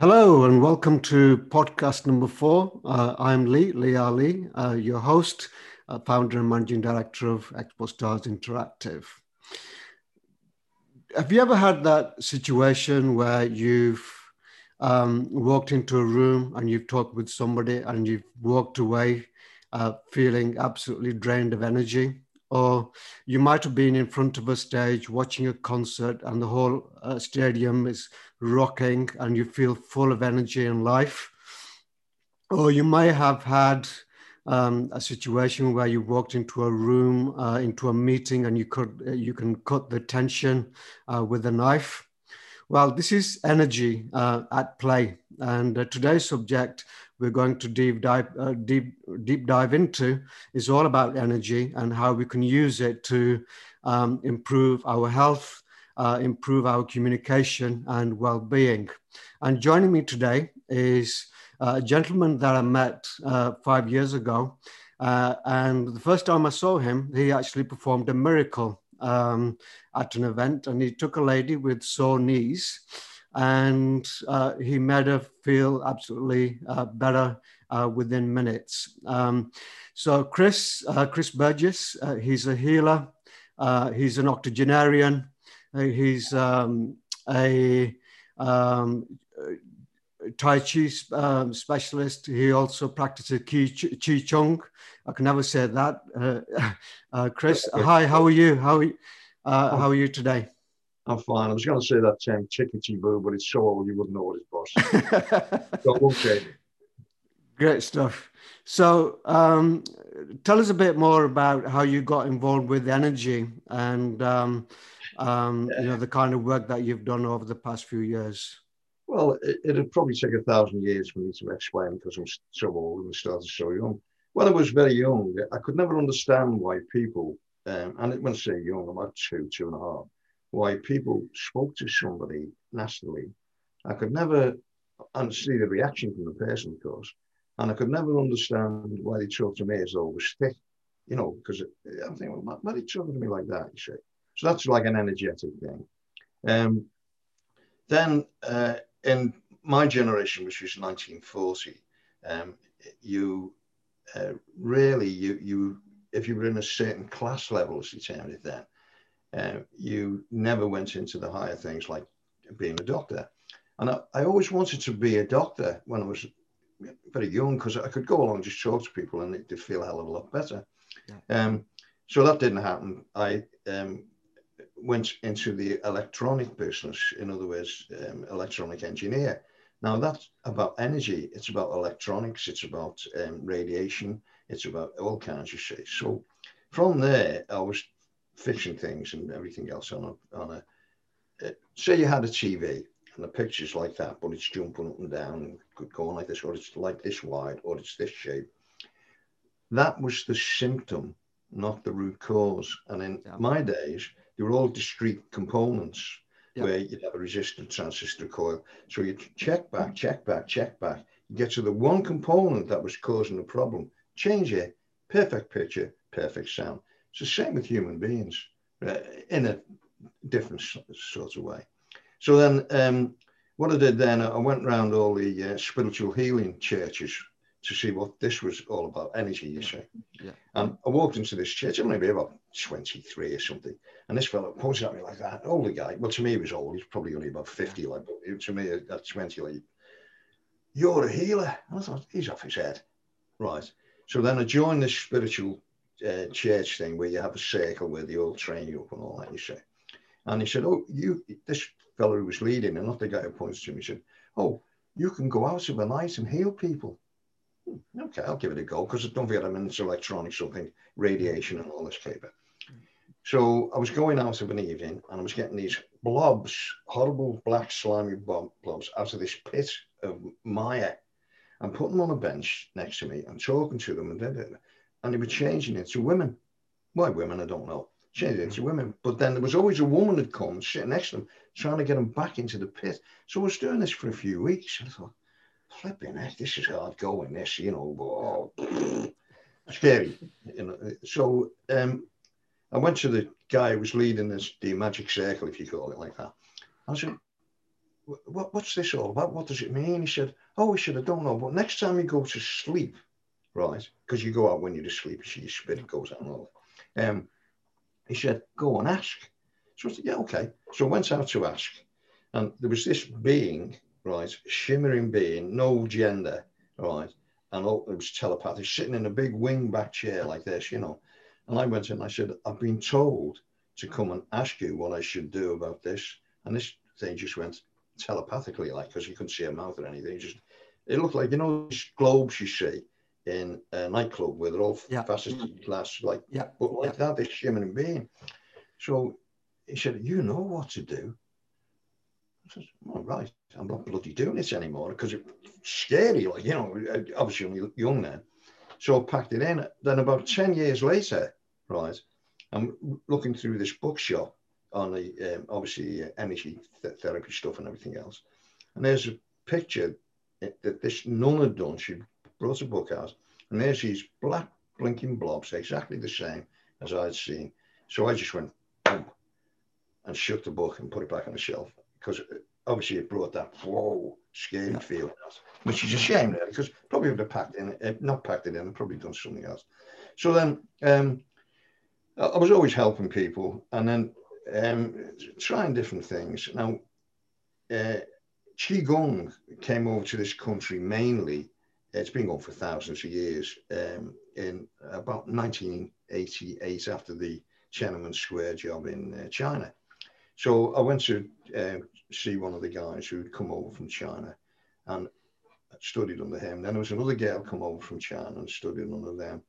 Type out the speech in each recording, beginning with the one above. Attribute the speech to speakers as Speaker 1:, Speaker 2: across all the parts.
Speaker 1: Hello and welcome to podcast number four. Uh, I'm Lee, Lee Ali, uh, your host, uh, founder and managing director of Expo Stars Interactive. Have you ever had that situation where you've um, walked into a room and you've talked with somebody and you've walked away uh, feeling absolutely drained of energy? Or you might have been in front of a stage watching a concert and the whole uh, stadium is rocking and you feel full of energy and life. Or you may have had um, a situation where you walked into a room, uh, into a meeting, and you could uh, you can cut the tension uh, with a knife. Well, this is energy uh, at play, and uh, today's subject we're going to deep dive uh, deep deep dive into is all about energy and how we can use it to um, improve our health, uh, improve our communication and well-being. And joining me today is uh, a gentleman that I met uh, five years ago. Uh, and the first time I saw him, he actually performed a miracle um, at an event, and he took a lady with sore knees and uh, he made her feel absolutely uh, better uh, within minutes. Um, so Chris, uh, Chris Burgess, uh, he's a healer, uh, he's an octogenarian, he's um, a um, Tai Chi um, specialist. He also practices Qi, Qi Chung. I can never say that. Chris, hi, how are you? How how are you today?
Speaker 2: I'm fine. I was going to say that term chickadee boo, but it's so old you wouldn't know what it was. so, okay.
Speaker 1: Great stuff. So, um, tell us a bit more about how you got involved with energy and um, um, you know the kind of work that you've done over the past few years.
Speaker 2: Well, it, would probably take a thousand years for me to explain because I'm so old and started so young. When I was very young, I could never understand why people, um, and when I say young, I'm about two, two and a half why people spoke to somebody nastily. I could never see the reaction from the person, of course, and I could never understand why they talked to me as though it was thick, you know, because I'm thinking, well, why are they talking to me like that? You see, so that's like an energetic thing. Um, then uh, in my generation, which was 1940, um, you uh, really you you if you were in a certain class level, as it then, uh, you never went into the higher things like being a doctor. And I, I always wanted to be a doctor when I was very young because I could go along just talk to people and it did feel a hell of a lot better. Yeah. Um, so that didn't happen. I um, went into the electronic business, in other words, um, electronic engineer. Now that's about energy. It's about electronics. It's about um, radiation. It's about all kinds of shit. So from there, I was fixing things and everything else on a on a. Uh, say you had a TV and the picture's like that, but it's jumping up and down and could go on like this, or it's like this wide, or it's this shape. That was the symptom, not the root cause. And in yeah. my days, they were all discrete components yeah. where you'd have a resistor transistor coil. So you check back, check back, check back. You get to the one component that was causing the problem, change it, perfect picture, perfect sound. It's the same with human beings uh, in a different sort of way. So then, um, what I did then, I went around all the uh, spiritual healing churches to see what this was all about energy, you see. Yeah. And I walked into this church, I'm maybe about 23 or something. And this fellow pointed at me like that, older guy. Well, to me, he was old. He's probably only about 50, like, but to me, at 20, like, you're a healer. And I thought, he's off his head. Right. So then I joined this spiritual uh, church thing where you have a circle where they all train you up and all that, you say. And he said, Oh, you, this fellow who was leading, and not the guy who points to me, said, Oh, you can go out of the night and heal people. Hmm, okay, I'll give it a go because don't forget I'm into electronics, something, radiation and all this paper. So I was going out of an evening and I was getting these blobs, horrible black slimy blobs out of this pit of Maya and putting them on a bench next to me and talking to them. And and they were changing it to women. Why women, I don't know. Changing it to women. But then there was always a woman that come sitting next to them, trying to get them back into the pit. So I was doing this for a few weeks. And I thought, flipping heck, this is hard going, this, you know, oh, scary. You know. So um, I went to the guy who was leading this, the magic circle, if you call it like that. I said, what, what's this all about? What does it mean? He said, oh, he should have don't know. But next time you go to sleep, right, because you go out when you're asleep, see your spirit goes out and all that. Um, he said, go and ask. So I said, yeah, okay. So I went out to ask. And there was this being, right, shimmering being, no gender, right, and all, it was telepathic, sitting in a big wing back chair like this, you know. And I went in and I said, I've been told to come and ask you what I should do about this. And this thing just went telepathically, like, because you couldn't see a mouth or anything. It just, it looked like, you know, these globes you see in a nightclub where they're all yeah. faceted glass, like,
Speaker 1: yeah.
Speaker 2: but like yeah. that, this shimmering being. So he said, You know what to do. I said, All right, I'm not bloody doing this anymore because it's scary, like, you know, obviously only young then. So I packed it in. Then about 10 years later, right, I'm looking through this bookshop on the um, obviously uh, energy th- therapy stuff and everything else. And there's a picture that this nun had done. She brought a book out, and there's these black blinking blobs, exactly the same as I'd seen. So I just went boom, and shut the book and put it back on the shelf because obviously it brought that whoa scary yeah. feeling, which is a shame really because probably would have packed in, uh, not packed it in, and probably done something else. So then um, I was always helping people, and then um, trying different things. Now, uh, Qigong came over to this country mainly, it's been going for thousands of years, um, in about 1988 after the Tiananmen Square job in uh, China. So I went to uh, see one of the guys who'd come over from China and studied under him. Then there was another girl come over from China and studied under them.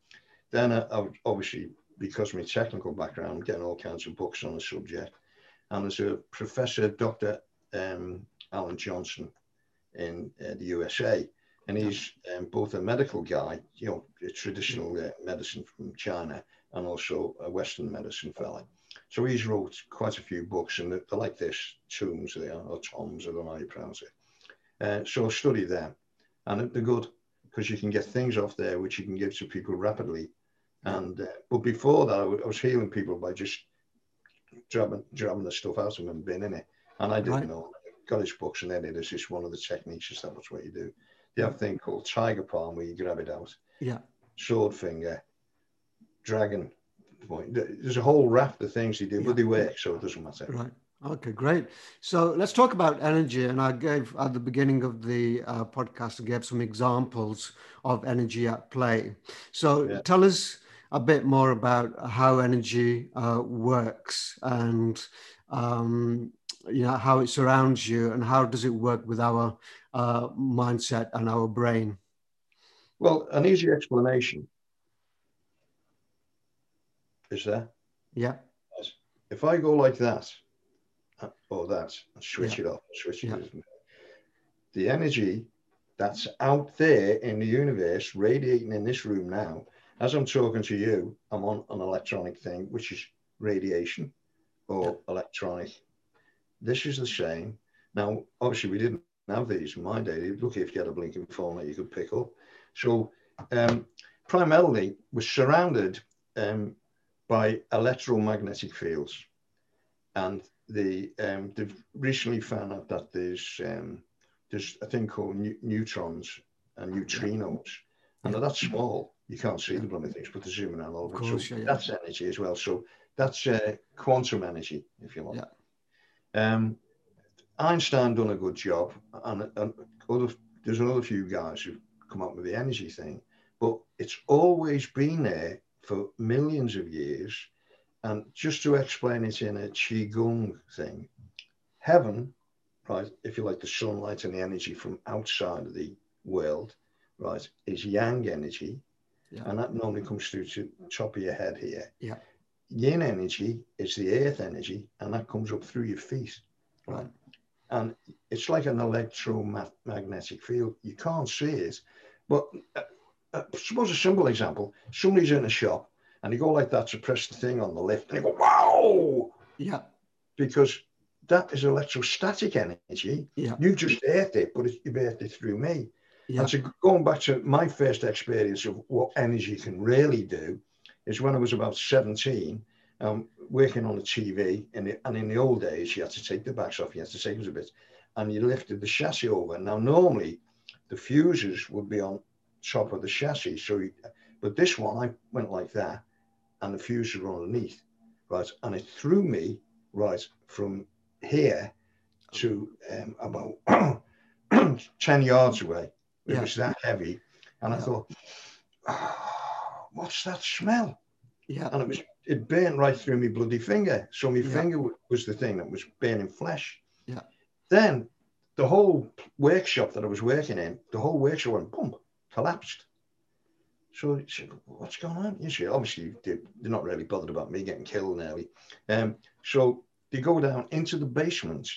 Speaker 2: Then I, I obviously because of my technical background, I'm getting all kinds of books on the subject. And there's a professor, Dr. Um, Alan Johnson in uh, the USA, and he's um, both a medical guy, you know, traditional uh, medicine from China, and also a Western medicine fellow. So he's wrote quite a few books, and they're, like this, tombs, they are, or toms, I don't know how you pronounce it. Uh, so study them, and they're good because you can get things off there which you can give to people rapidly and uh, but before that, I, w- I was healing people by just grabbing, grabbing the stuff out of them and bin in it. And I didn't right. know. Got his books, and then it is just one of the techniques. Is that what you do? You have a thing called tiger palm where you grab it out.
Speaker 1: Yeah.
Speaker 2: Sword finger, dragon point. There's a whole raft of things you do, yeah. but they work, so it doesn't matter.
Speaker 1: Right. Okay, great. So let's talk about energy. And I gave at the beginning of the uh, podcast, I gave some examples of energy at play. So yeah. tell us a bit more about how energy uh, works and um, you know how it surrounds you and how does it work with our uh, mindset and our brain
Speaker 2: well an easy explanation is there
Speaker 1: yeah
Speaker 2: if i go like that uh, or that switch yeah. it off switch yeah. it the energy that's out there in the universe radiating in this room now as I'm talking to you, I'm on an electronic thing, which is radiation or yeah. electronic. This is the same. Now, obviously, we didn't have these in my day. Lucky if you had a blinking phone that you could pick up. So, um, primarily, we're surrounded um, by electromagnetic fields. And the, um, they've recently found out that there's, um, there's a thing called ne- neutrons and neutrinos, and they're that small you can't see the bloody things, but they're zooming out over. Course, so yeah, that's energy as well. So that's uh, quantum energy, if you like. Yeah. Um, Einstein done a good job, and, and other, there's another few guys who've come up with the energy thing, but it's always been there for millions of years. And just to explain it in a qigong thing, heaven, right, if you like, the sunlight and the energy from outside of the world, right, is yang energy, yeah. And that normally comes through to the top of your head here.
Speaker 1: Yeah.
Speaker 2: Yin energy is the earth energy, and that comes up through your feet.
Speaker 1: Right.
Speaker 2: And it's like an electromagnetic field. You can't see it. But uh, uh, suppose a simple example somebody's in a shop and you go like that to press the thing on the lift and they go, wow.
Speaker 1: Yeah.
Speaker 2: Because that is electrostatic energy.
Speaker 1: Yeah.
Speaker 2: You just earthed it, but you earthed it through me. Yeah. And so going back to my first experience of what energy can really do is when I was about 17, um, working on a TV, and, and in the old days, you had to take the backs off, you had to take it a bit. and you lifted the chassis over. Now, normally the fuses would be on top of the chassis. So, you, but this one, I went like that, and the fuses were underneath, right? And it threw me right from here to um, about 10 yards away. It yeah. was that heavy. And I thought, oh, what's that smell?
Speaker 1: Yeah.
Speaker 2: And it was it burned right through my bloody finger. So my yeah. finger was the thing that was burning flesh.
Speaker 1: Yeah.
Speaker 2: Then the whole workshop that I was working in, the whole workshop went boom, collapsed. So said, what's going on? You see, obviously they're not really bothered about me getting killed now. Um, so they go down into the basement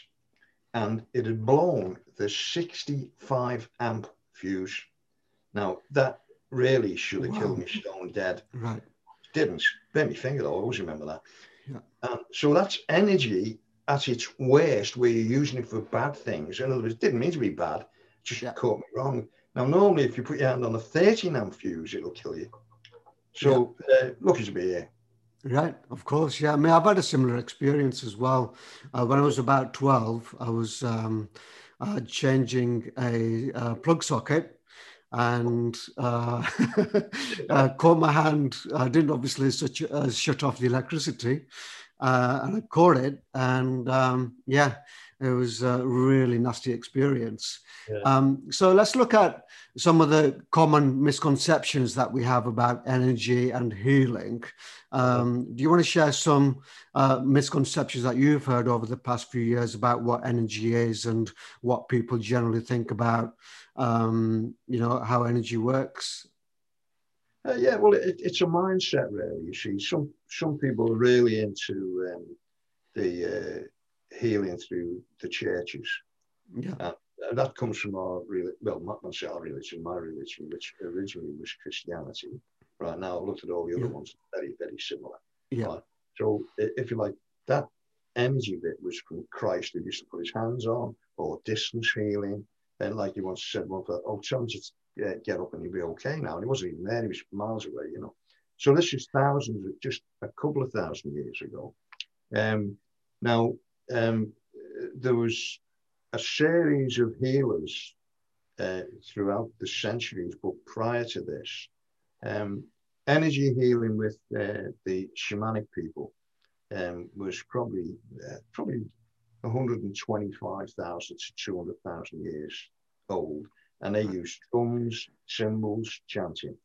Speaker 2: and it had blown the 65 amp fuse. Now that really should have wow. killed me stone dead.
Speaker 1: Right.
Speaker 2: Didn't. Burn my finger though, I always remember that.
Speaker 1: Yeah.
Speaker 2: Um, so that's energy at its worst where you're using it for bad things. In other words, it didn't mean to be bad, just yeah. caught me wrong. Now, normally, if you put your hand on a 13 amp fuse, it'll kill you. So, yeah. uh, lucky to be here.
Speaker 1: Right, of course. Yeah, I mean, I've had a similar experience as well. Uh, when I was about 12, I was um, uh, changing a, a, uh, plug socket and uh, uh, caught my hand. I didn't obviously such, uh, shut off the electricity and I caught it. And um, yeah, it was a really nasty experience. Yeah. Um, so let's look at some of the common misconceptions that we have about energy and healing. Um, do you want to share some uh, misconceptions that you've heard over the past few years about what energy is and what people generally think about, um, you know, how energy works?
Speaker 2: Uh, yeah, well, it, it's a mindset, really. You see, some some people are really into um, the uh, healing through the churches.
Speaker 1: Yeah.
Speaker 2: And that comes from our, really well, not our religion, my religion, which originally was Christianity. Right now, I've looked at all the other yeah. ones, very, very similar.
Speaker 1: Yeah. Right?
Speaker 2: So, if you like, that energy bit was from Christ who used to put his hands on, or distance healing. And like he once said, one for, oh, tell him to get, up and he'll be okay now. And he wasn't even there, he was miles away, you know. So this is thousands, just a couple of thousand years ago. Um, now, um, there was a series of healers uh, throughout the centuries, but prior to this, um, energy healing with uh, the shamanic people um, was probably uh, probably 125,000 to 200,000 years old, and they used drums, cymbals, chanting.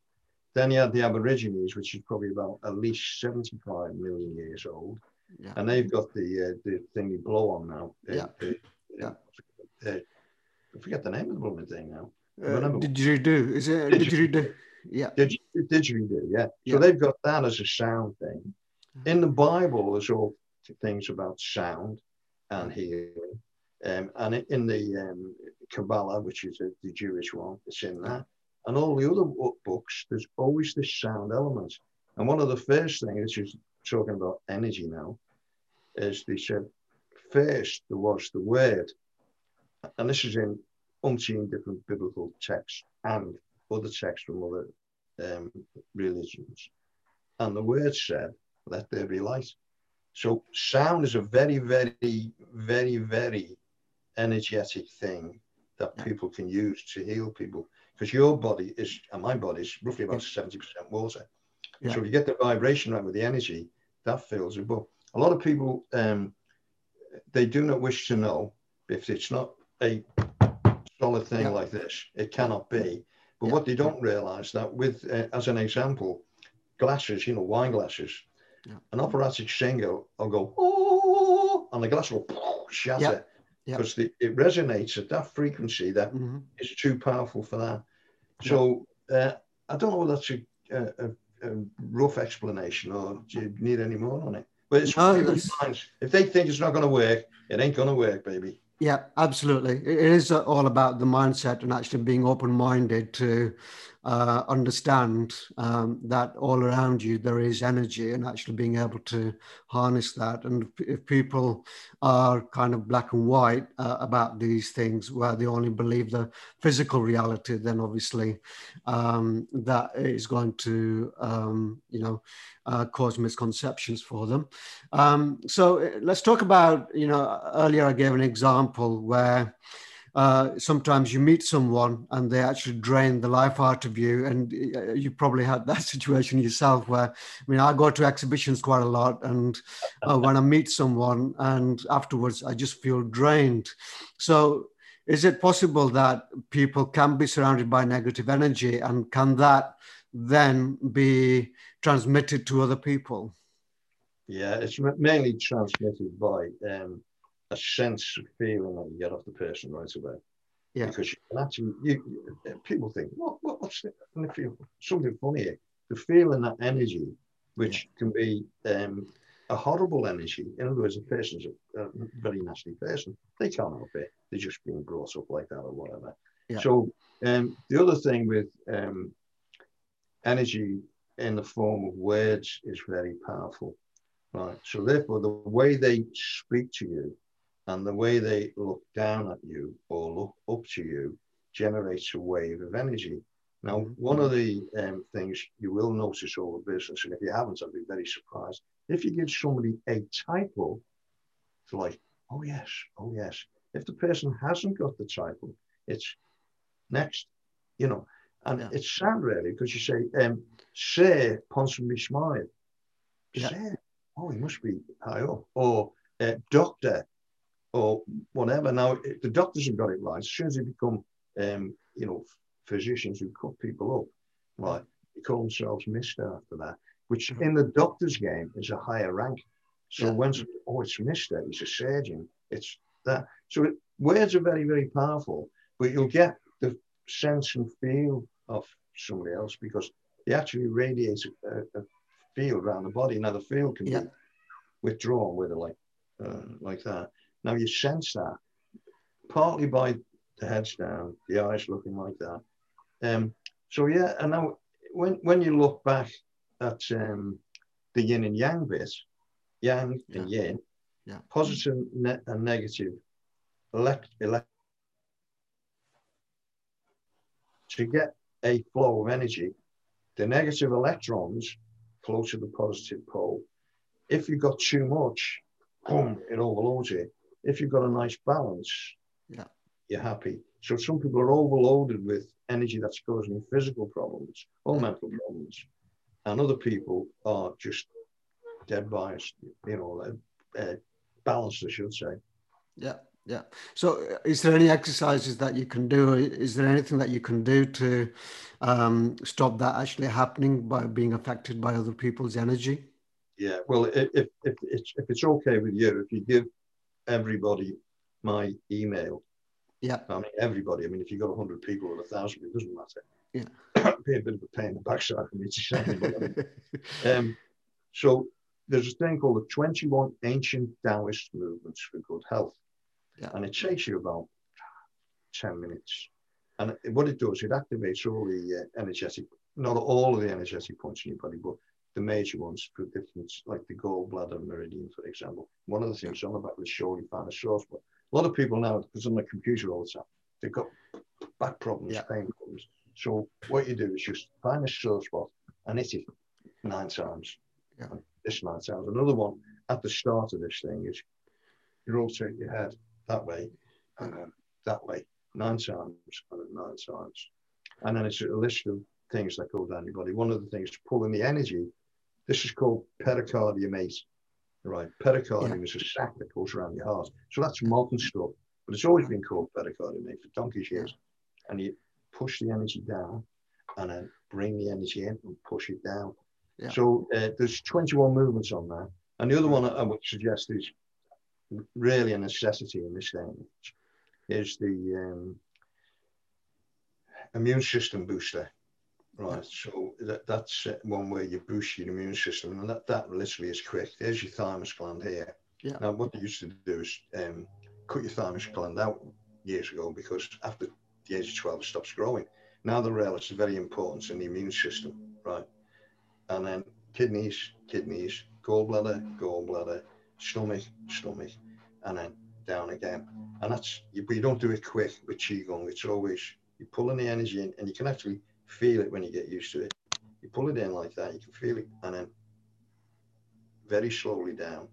Speaker 2: Then you had the Aborigines, which is probably about at least 75 million years old, yeah. And they've got the uh, the thing you blow on now.
Speaker 1: Yeah. yeah.
Speaker 2: I forget the name of the blooming thing now.
Speaker 1: Uh, didgeridoo. Is it didgeridoo? Yeah.
Speaker 2: Didgeridoo, yeah. So yeah. they've got that as a sound thing. In the Bible, there's all things about sound and healing. Um, and in the um, Kabbalah, which is a, the Jewish one, it's in that. And all the other books, there's always this sound element. And one of the first things is talking about energy now, is they said, first there was the word, and this is in umpteen different biblical texts and other texts from other um, religions. And the word said, let there be light. So sound is a very, very, very, very energetic thing that people can use to heal people. Because your body is, and my body is roughly about 70% water. Yeah. So if you get the vibration right with the energy, that fills it. But a lot of people, um, they do not wish to know if it's not a solid thing yeah. like this. It cannot be. But yeah. what they don't realize that with, uh, as an example, glasses, you know, wine glasses, yeah. an operatic singer will go, oh, and the glass will shatter because it resonates at that frequency that mm-hmm. is too powerful for that. So uh, I don't know whether that's a, a, a rough explanation, or do you need any more on it? But it's no, if they think it's not going to work, it ain't going to work, baby.
Speaker 1: Yeah, absolutely. It is all about the mindset and actually being open minded to uh, understand um, that all around you there is energy and actually being able to harness that. And if people are kind of black and white uh, about these things, where they only believe the physical reality, then obviously um, that is going to, um, you know, uh, cause misconceptions for them. Um, so uh, let's talk about, you know, earlier I gave an example where uh, sometimes you meet someone and they actually drain the life out of you. And uh, you probably had that situation yourself where, I mean, I go to exhibitions quite a lot. And uh, when I meet someone and afterwards I just feel drained. So, is it possible that people can be surrounded by negative energy and can that then be transmitted to other people?
Speaker 2: Yeah, it's mainly transmitted by um, a sense of feeling that you get off the person right away. Yeah. Because you can actually, you, people think, what, what, what's it? And they feel something funny here. The feeling that energy, which yeah. can be um, a horrible energy. In other words, a person's a, a, very nasty person. They can't help it. They're just being brought up like that or whatever. Yeah. So um, the other thing with um, energy in the form of words is very powerful. Right. So therefore, the way they speak to you and the way they look down at you or look up to you generates a wave of energy. Now, mm-hmm. one of the um, things you will notice over business, and if you haven't, I'd be very surprised. If you give somebody a title, it's like, oh yes, oh yes. If the person hasn't got the title, it's next, you know. And yeah. it's sad really because you say, um, Sir Ponsonby Smythe. Yeah. Sir, oh, he must be high up. Or uh, Doctor, or whatever. Now, the doctors have got it right. As soon as they become, um, you know, physicians who cut people up, right, they call themselves Mister after that, which mm-hmm. in the doctor's game is a higher rank. So yeah. when oh, it's Mister, he's a surgeon. It's that. So it, words are very, very powerful, but you'll get sense and feel of somebody else because they actually radiate a, a field around the body. Now the field can yeah. be withdrawn, whether like uh, like that. Now you sense that partly by the heads down, the eyes looking like that. Um, so yeah, and now when when you look back at um, the yin and yang bit, yang yeah. and yin, yeah. positive ne- and negative, elect, elect to get a flow of energy, the negative electrons flow to the positive pole. If you've got too much, boom, it overloads it if you've got a nice balance, yeah, you're happy. So some people are overloaded with energy that's causing physical problems or yeah. mental problems, and other people are just dead biased. You know, uh, uh, balanced, I should say.
Speaker 1: Yeah. Yeah. So, uh, is there any exercises that you can do? Is there anything that you can do to um, stop that actually happening by being affected by other people's energy?
Speaker 2: Yeah. Well, if, if, if, it's, if it's okay with you, if you give everybody my email.
Speaker 1: Yeah. I
Speaker 2: mean, everybody. I mean, if you've got 100 people or 1,000, it doesn't matter. Yeah. be a bit of a pain in the backside for me to say. um, so there's a thing called the 21 Ancient Taoist Movements for Good Health. Yeah. And it takes you about 10 minutes. And what it does, it activates all the uh, energetic, not all of the energetic points in your body, but the major ones for different, like the gallbladder meridian, for example. One of the things on the back was showing find a source, but a lot of people now, because on the computer all the time, they've got back problems, yeah. pain problems. So what you do is just find a sore spot and hit it nine times. Yeah. This nine times. Another one at the start of this thing is you rotate your head that way and then that way nine times and then nine times. And then it's a list of things that go down your body. One of the things pulling the energy this is called pericardium eight. Right. Pericardium yeah. is a sac that goes around your heart. So that's modern stuff. But it's always been called pericardium eight for donkey's years. And you push the energy down and then bring the energy in and push it down. Yeah. So uh, there's 21 movements on that. And the other one I would suggest is really a necessity in this day is the um, immune system booster. Right, so that, that's one way you boost your immune system, and that, that literally is quick. There's your thymus gland here. Yeah. Now, what they used to do is um, cut your thymus gland out years ago because after the age of 12 it stops growing. Now the relish is very important in the immune system, right? And then kidneys, kidneys, gallbladder, gallbladder, stomach, stomach, and then down again. And that's, but you don't do it quick with Qigong. It's always, you're pulling the energy in and you can actually feel it when you get used to it. You pull it in like that, you can feel it, and then very slowly down.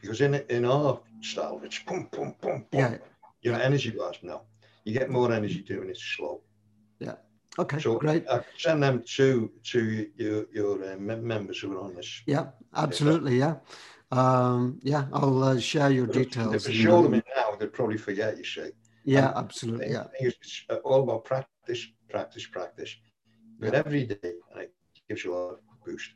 Speaker 2: Because in in our style, it's pum pum pum pum.
Speaker 1: Yeah.
Speaker 2: You know, energy bars. No, you get more energy doing it slow.
Speaker 1: Yeah. Okay.
Speaker 2: So
Speaker 1: great.
Speaker 2: I send them to to your your uh, members who are on this.
Speaker 1: Yeah. Absolutely. Yeah. Um, yeah. I'll uh, share your
Speaker 2: But
Speaker 1: details.
Speaker 2: If
Speaker 1: and,
Speaker 2: show
Speaker 1: um,
Speaker 2: them it now, they'd probably forget. You see.
Speaker 1: Yeah.
Speaker 2: and
Speaker 1: Absolutely. Yeah.
Speaker 2: It's uh, all about practice, practice, practice. But
Speaker 1: Yeah.
Speaker 2: every day, and it gives you a lot of boost.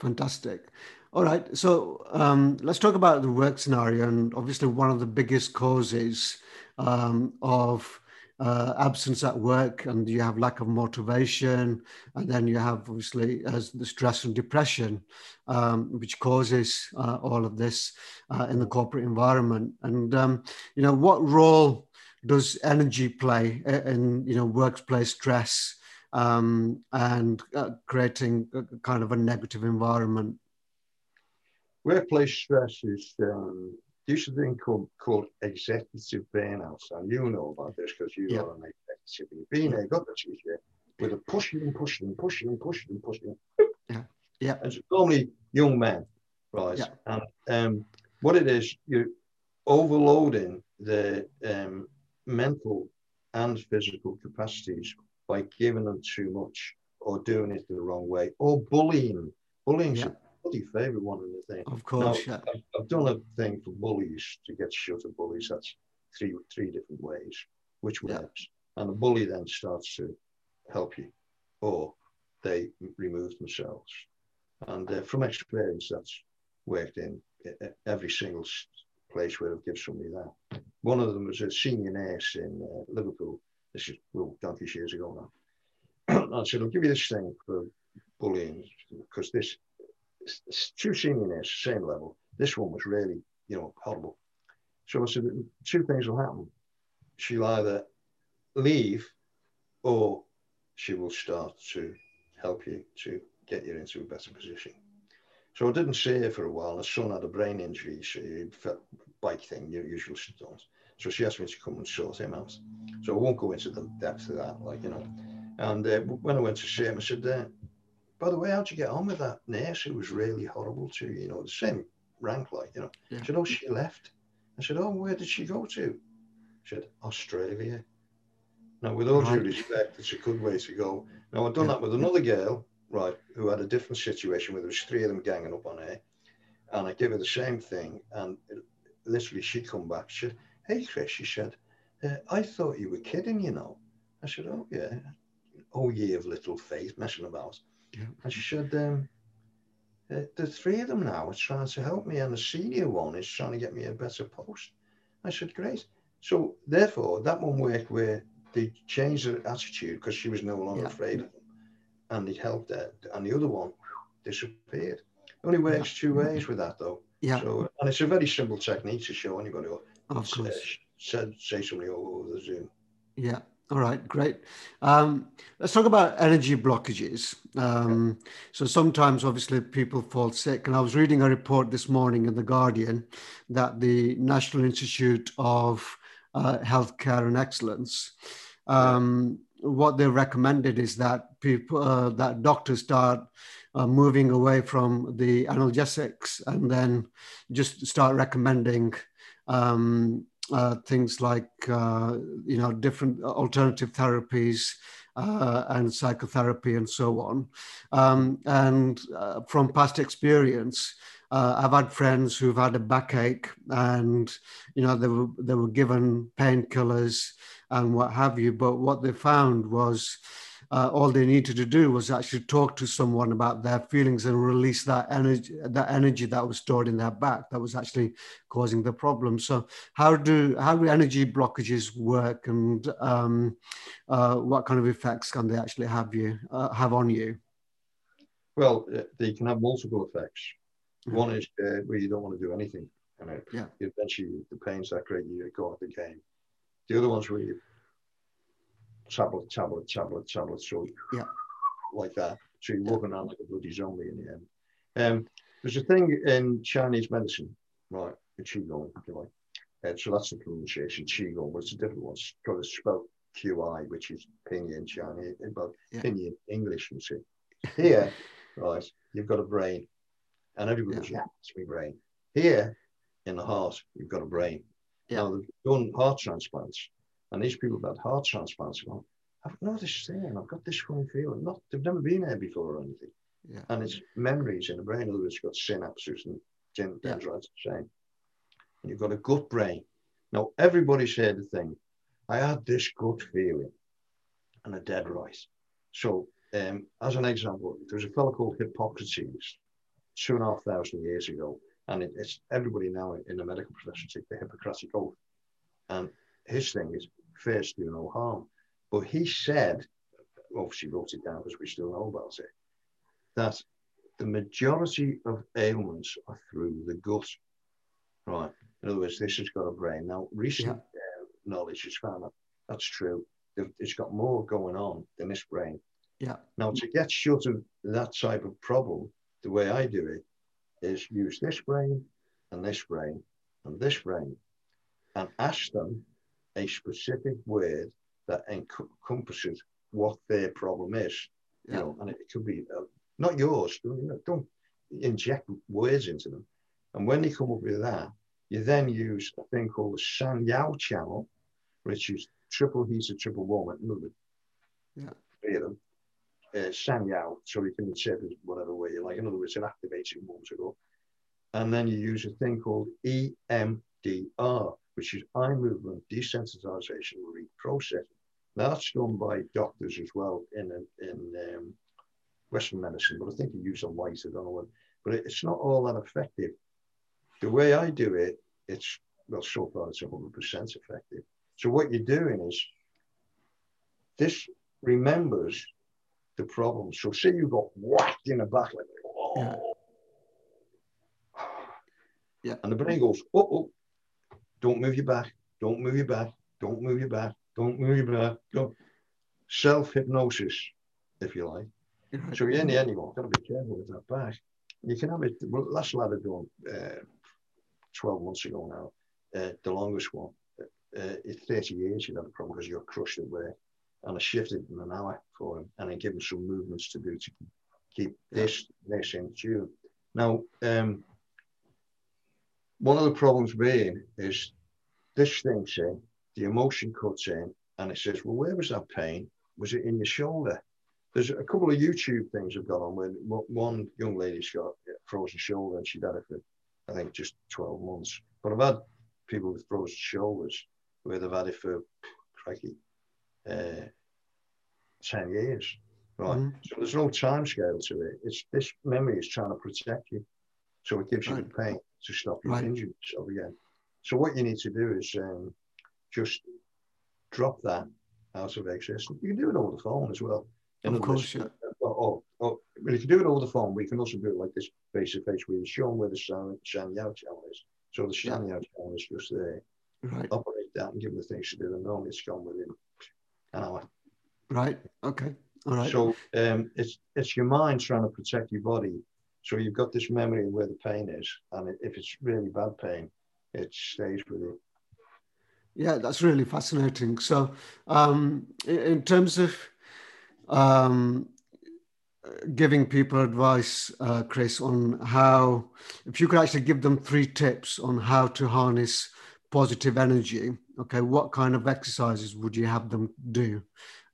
Speaker 1: Fantastic. All right. So um, let's talk about the work scenario. And obviously, one of the biggest causes um, of uh, absence at work, and you have lack of motivation, and then you have obviously as the stress and depression, um, which causes uh, all of this uh, in the corporate environment. And um, you know, what role does energy play in you know workplace stress? um, and uh, creating a, kind of a negative environment.
Speaker 2: Workplace stress is there's a thing called, called executive burnout. And you know about this because you
Speaker 1: Yeah.
Speaker 2: are an executive. You've been there, got the t-shirt with a pushing and pushing and pushing and pushing and pushing.
Speaker 1: Yeah. Yeah.
Speaker 2: And it's normally young men, right?
Speaker 1: Yeah.
Speaker 2: And um, what it is, you're overloading the um, mental and physical capacities by giving them too much or doing it the wrong way or bullying. Bullying's
Speaker 1: Yeah.
Speaker 2: Bloody favourite one in the thing.
Speaker 1: Of course, yeah.
Speaker 2: I've, I've done a thing for bullies to get shut of bullies. That's three three different ways, which
Speaker 1: Yeah.
Speaker 2: works. And the bully then starts to help you, or they remove themselves. And uh, from experience, that's worked in every single place where I've given somebody that. One of them was a senior nurse in uh, Liverpool. This is well, donkey's years ago now. I said, I'll give you this thing for bullying because this s- s- two senior nurses, same level. This one was really, you know, horrible. So I said, two things will happen. She'll either leave or she will start to help you to get you into a better position. So I didn't see her for a while. Her son had a brain injury, so he felt bike thing, your usual stuff. So she asked me to come and sort him out. So I won't go into the depth of that, like, you know. And uh, when I went to see him, I said, uh, by the way, how'd you get on with that nurse who was really horrible to you? You know, the same rank, like, you know.
Speaker 1: Yeah.
Speaker 2: She said, oh, she left. I said, oh, where did she go to? She said, Australia. Now, with all due respect, it's a good way to go. Now, I've done
Speaker 1: Yeah.
Speaker 2: that with another girl, right, who had a different situation where there was three of them ganging up on her. And I gave her the same thing. And it- literally, she come back. She said, hey, Chris, she said, uh, I thought you were kidding, you know. I said, oh, yeah. Oh, ye of little faith, messing about.
Speaker 1: Yeah.
Speaker 2: And she said, um, uh, the three of them now are trying to help me, and the senior one is trying to get me a better post. I said, great. So therefore, that one worked where they changed her attitude because she was no longer
Speaker 1: Yeah.
Speaker 2: afraid of them, and it helped her. And the other one disappeared. It only works two ways with that, though.
Speaker 1: Yeah,
Speaker 2: So, and it's a very simple technique to show anybody. Or
Speaker 1: of course.
Speaker 2: uh, say, say somebody over the Zoom.
Speaker 1: Yeah. All right. Great. Um, let's talk about energy blockages. Um, so sometimes, obviously, people fall sick. And I was reading a report this morning in the Guardian that the National Institute of uh, Healthcare and Excellence, um, what they recommended is that people, uh, that doctors start uh, moving away from the analgesics and then just start recommending um, uh, things like uh, you know different alternative therapies uh, and psychotherapy and so on. Um, and uh, from past experience, uh, I've had friends who've had a backache, and you know they were they were given painkillers and what have you. But what they found was uh, all they needed to do was actually talk to someone about their feelings and release that energy that energy that was stored in their back that was actually causing the problem so how do how do energy blockages work and um, uh, what kind of effects can they actually have you uh, have on you
Speaker 2: Well, they can have multiple effects.
Speaker 1: Mhm.
Speaker 2: One is uh, where you don't want to do anything. And it,
Speaker 1: Yeah.
Speaker 2: eventually the pain's that great, you go out the game. The other one's where you tablet, tablet, tablet, tablet. So
Speaker 1: yeah,
Speaker 2: like that. So you're walking around like a bloody zombie in the end. Um, there's a thing in Chinese medicine, right? Qigong, if you like. Uh, so that's the pronunciation, Qigong, but it's a different one. it's spelled QI, which is Pinyin Chinese, but yeah. Pinyin English, you see. Here, right, you've got a brain, and everybody goes, yeah, it's my brain. Here, in the heart, you've got a brain. Yeah. Now, they've done heart transplants, and these people that had heart transplants go, I've got this thing, I've got this funny feeling. Not, they've never been there before or anything. Yeah. And it's memories in the brain. In other words, you've got synapses and dendrites yeah. same. And you've got a gut brain. Now, everybody's heard the thing. I had this gut feeling and a dead right. So, um, as an example, there's a fellow called Hippocrates two and a half thousand years ago, and it, it's everybody now in the medical profession take the Hippocratic oath. And his thing is first do no harm. But he said, obviously wrote it down because we still know about it, that the majority of ailments are through the gut. Right. In other words, this has got a brain. Now, recent yeah. uh, knowledge has found that that's true. It's got more going on than this brain.
Speaker 1: Yeah.
Speaker 2: Now, to get short of that type of problem, the way I do it is use this brain and this brain and this brain and ask them a specific word that encompasses what their problem is. Yeah. You know, and it could be uh, not yours. You know, don't inject words into them. And when they come up with that, you then use a thing called the Shan Yao channel, which is triple heated, triple warm.
Speaker 1: Yeah.
Speaker 2: Three of them. Uh, Shan Yao, so you can interpret whatever way you like. In other words, it activates it warms it up. And then you use a thing called EMDR, which is eye movement desensitization reprocessing. That's done by doctors as well in in um, Western medicine, but I think you use a light. I don't know what, but it's not all that effective. The way I do it, it's well, so far it's 100% effective. So what you're doing is this remembers the problem. So say you got whacked in the back like, oh.
Speaker 1: yeah.
Speaker 2: yeah. And the brain goes, oh, oh, don't move your back. Don't move your back. Don't move your back. Don't move your back. Go. Self hypnosis, if you like. So you're in the end, you've got to be careful with that back. You can have it. Well, last lad I done uh, 12 months ago now, uh, the longest one. Uh, it's 30 years You've had a problem because you're crushed at work. And I shifted in an hour for him and I gave him some movements to do to keep this, this in tune. Now, um, one of the problems being is this thing saying the emotion cuts in and it says, well, where was that pain? Was it in your shoulder? There's a couple of YouTube things have gone on where one young lady's got a frozen shoulder and she'd had it for, I think, just 12 months. But I've had people with frozen shoulders where they've had it for, crikey, uh, 10 years. Right. Mm-hmm. So there's no time scale to it. It's this memory is trying to protect you. So it gives you the pain to stop you right. injuring yourself again. So what you need to do is um, just drop that out of existence. You can do it over the phone as well.
Speaker 1: In of course, yeah.
Speaker 2: Oh, oh, oh, but if you do it over the phone, we can also do it like this face to face where you show them where the Yao channel is. So the Yao channel is just there.
Speaker 1: Right.
Speaker 2: Operate that and give them the things to do, and normally it's gone within an hour.
Speaker 1: Right. Okay. All right.
Speaker 2: So um, it's it's your mind trying to protect your body. So you've got this memory of where the pain is, and if it's really bad pain, it stays with you.
Speaker 1: Yeah, that's really fascinating. So, um, in terms of um, giving people advice, uh, Chris, on how, if you could actually give them three tips on how to harness positive energy, okay, what kind of exercises would you have them do?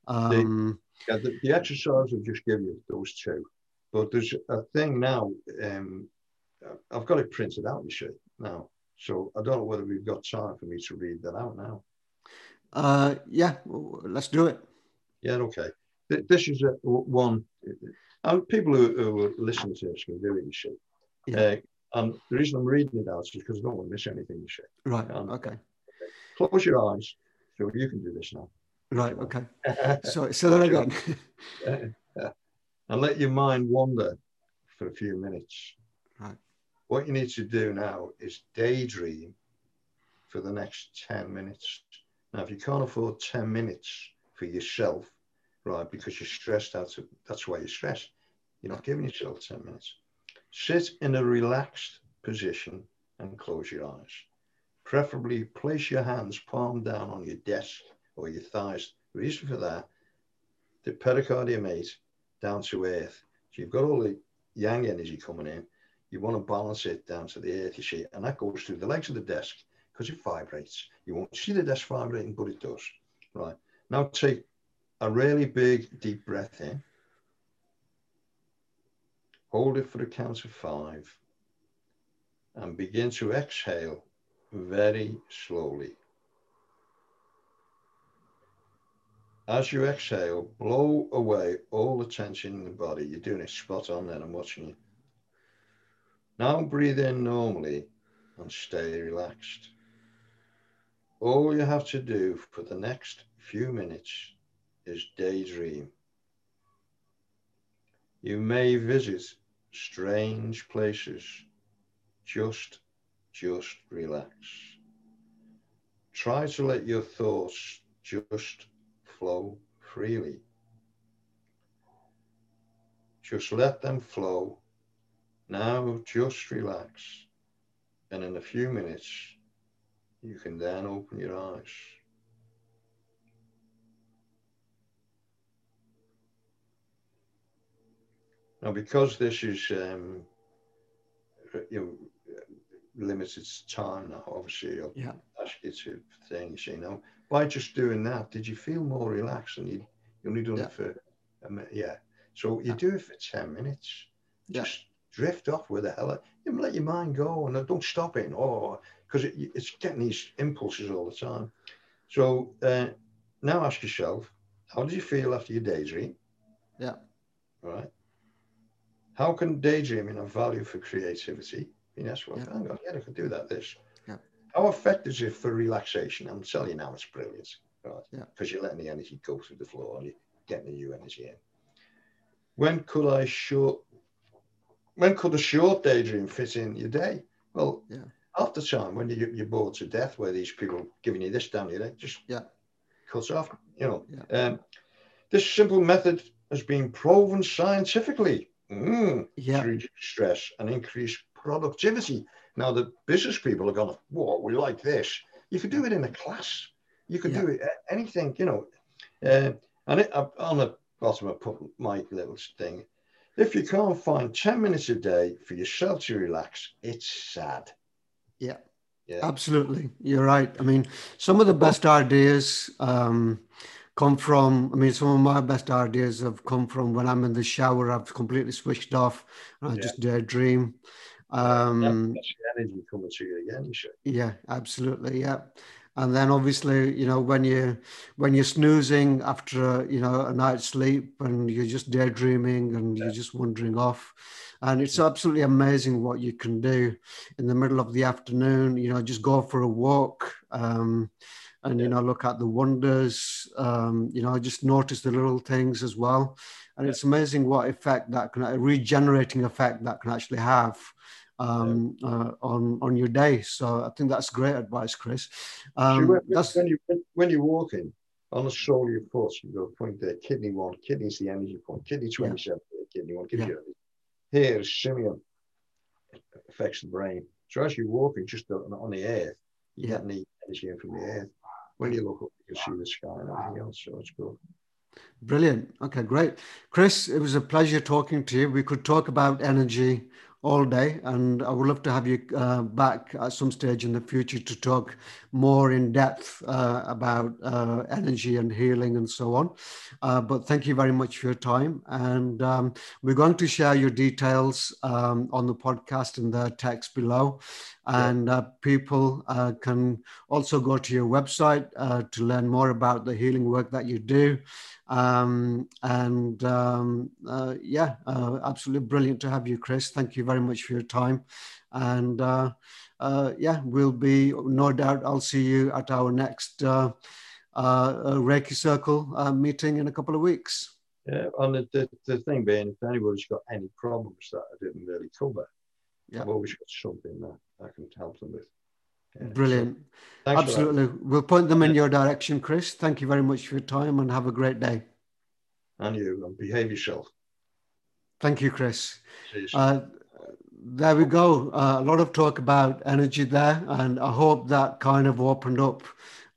Speaker 2: Um, the, yeah, the, the exercise I've just give you, those two. But there's a thing now, um, I've got it printed out, you see, now. So I don't know whether we've got time for me to read that out now.
Speaker 1: Uh, yeah, let's do it.
Speaker 2: Yeah, okay. This is a, one. Uh, people who, who listen to this can do it, you see. Yeah. Uh, and the reason I'm reading it out is because I don't want to miss anything, you see.
Speaker 1: Right, and, okay. okay.
Speaker 2: Close your eyes. So you can do this now.
Speaker 1: Right, okay. so, say that again.
Speaker 2: And let your mind wander for a few minutes.
Speaker 1: Right.
Speaker 2: What you need to do now is daydream for the next 10 minutes. Now, if you can't afford 10 minutes for yourself, right? Because you're stressed out. That's why you're stressed. You're not giving yourself 10 minutes. Sit in a relaxed position and close your eyes. Preferably place your hands palm down on your desk or your thighs. The reason for that, the pericardium eight down to earth. So you've got all the yang energy coming in. You want to balance it down to the earth, you see, and that goes through the legs of the desk because it vibrates. You won't see the desk vibrating, but it does. Right. Now take a really big, deep breath in. Hold it for a count of five and begin to exhale very slowly. As you exhale, blow away all the tension in the body. You're doing it spot on then. I'm watching you. Now breathe in normally and stay relaxed. All you have to do for the next few minutes is daydream. You may visit strange places. Just, just relax. Try to let your thoughts just flow freely. Just let them flow. Now just relax. And in a few minutes, you can then open your eyes. Now, because this is um, you know limited time now, obviously, I'll
Speaker 1: yeah.
Speaker 2: ask you to things. You know, by just doing that, did you feel more relaxed? And you you only done
Speaker 1: yeah.
Speaker 2: it for a minute, yeah. So you yeah. do it for ten minutes. Just drift off with the hell. You let your mind go and don't stop it. Oh, because it, it's getting these impulses all the time. So uh, now ask yourself, how did you feel after your daydream?
Speaker 1: Yeah.
Speaker 2: All right. How can daydreaming have value for creativity? Yes, well,
Speaker 1: Yeah.
Speaker 2: hang on, yeah, I can do that. This. How effective is it for relaxation? I'm telling you now, it's brilliant. Right.
Speaker 1: Yeah.
Speaker 2: Because you're letting the energy go through the floor and you're getting the new energy in. When could I short? When could a short daydream fit in your day? Well,
Speaker 1: Yeah.
Speaker 2: half the time when you, you're bored to death, where these people giving you this down your leg, just
Speaker 1: Yeah.
Speaker 2: cuts off. You know,
Speaker 1: Yeah.
Speaker 2: um, this simple method has been proven scientifically mm,
Speaker 1: Yeah.
Speaker 2: to reduce stress and increase productivity. Now, the business people are going, "Whoa, we like this." You could do it in a class. You could do it anything, you know. Uh, and it, uh, on the bottom, I put my little thing. If you can't find ten minutes a day for yourself to relax, it's sad.
Speaker 1: Yeah.
Speaker 2: Yeah.
Speaker 1: Absolutely, you're right. I mean, some of the best ideas um, come from. I mean, some of my best ideas have come from when I'm in the shower. I've completely switched off, and I
Speaker 2: Yeah.
Speaker 1: just daydream. Um,
Speaker 2: That's the energy coming to you again. You
Speaker 1: yeah, absolutely, yeah. And then obviously, you know, when you when you're snoozing after you know a night's sleep and you're just daydreaming and you're just wandering off, and it's absolutely amazing what you can do in the middle of the afternoon. You know, just go for a walk. Um, and you
Speaker 2: Yeah.
Speaker 1: know look at the wonders um, you know just notice the little things as well and it's amazing what effect that can a regenerating effect that can actually have um, uh, on on your day so i think that's great advice chris um,
Speaker 2: when,
Speaker 1: that's
Speaker 2: when you when you're walking on the sole of your foot, you've got a point there. Kidney one, kidney's the energy point. Kidney twenty seven, kidney one, gives
Speaker 1: Yeah.
Speaker 2: you. Here, affects the brain. So as you're walking just on, on the earth, you're
Speaker 1: Yeah.
Speaker 2: getting the energy in from the earth. When you look up, you can see the sky and everything else. So it's good.
Speaker 1: Brilliant. Okay, great. Chris, it was a pleasure talking to you. We could talk about energy all day, and I would love to have you uh, back at some stage in the future to talk more in depth uh, about uh, energy and healing and so on. Uh, but thank you very much for your time. And um, we're going to share your details um, on the podcast in the text below. And uh, people uh, can also go to your website uh, to learn more about the healing work that you do. Um, and um, uh, yeah, uh, absolutely brilliant to have you, Chris. Thank you very much for your time. And uh, uh, yeah, we'll be no doubt. I'll see you at our next uh, uh, Reiki Circle uh, meeting in a couple of weeks.
Speaker 2: Yeah, and the, the, the thing being, if anybody's got any problems that I didn't really cover,
Speaker 1: Yeah.
Speaker 2: I've always got something that I can help them with.
Speaker 1: Yeah, Brilliant. So Absolutely. We'll point them in your direction, Chris. Thank you very much for your time and have a great day.
Speaker 2: And you, and behave yourself.
Speaker 1: Thank you, Chris. Uh, there we go. Uh, a lot of talk about energy there, and I hope that kind of opened up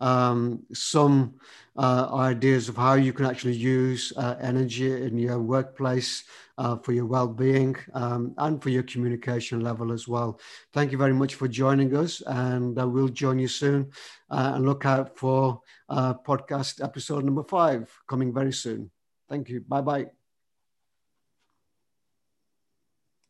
Speaker 1: um, some uh, ideas of how you can actually use uh, energy in your workplace uh, for your well-being um, and for your communication level as well. Thank you very much for joining us, and uh, we'll join you soon. Uh, and look out for podcast episode number five coming very soon. Thank you. Bye bye.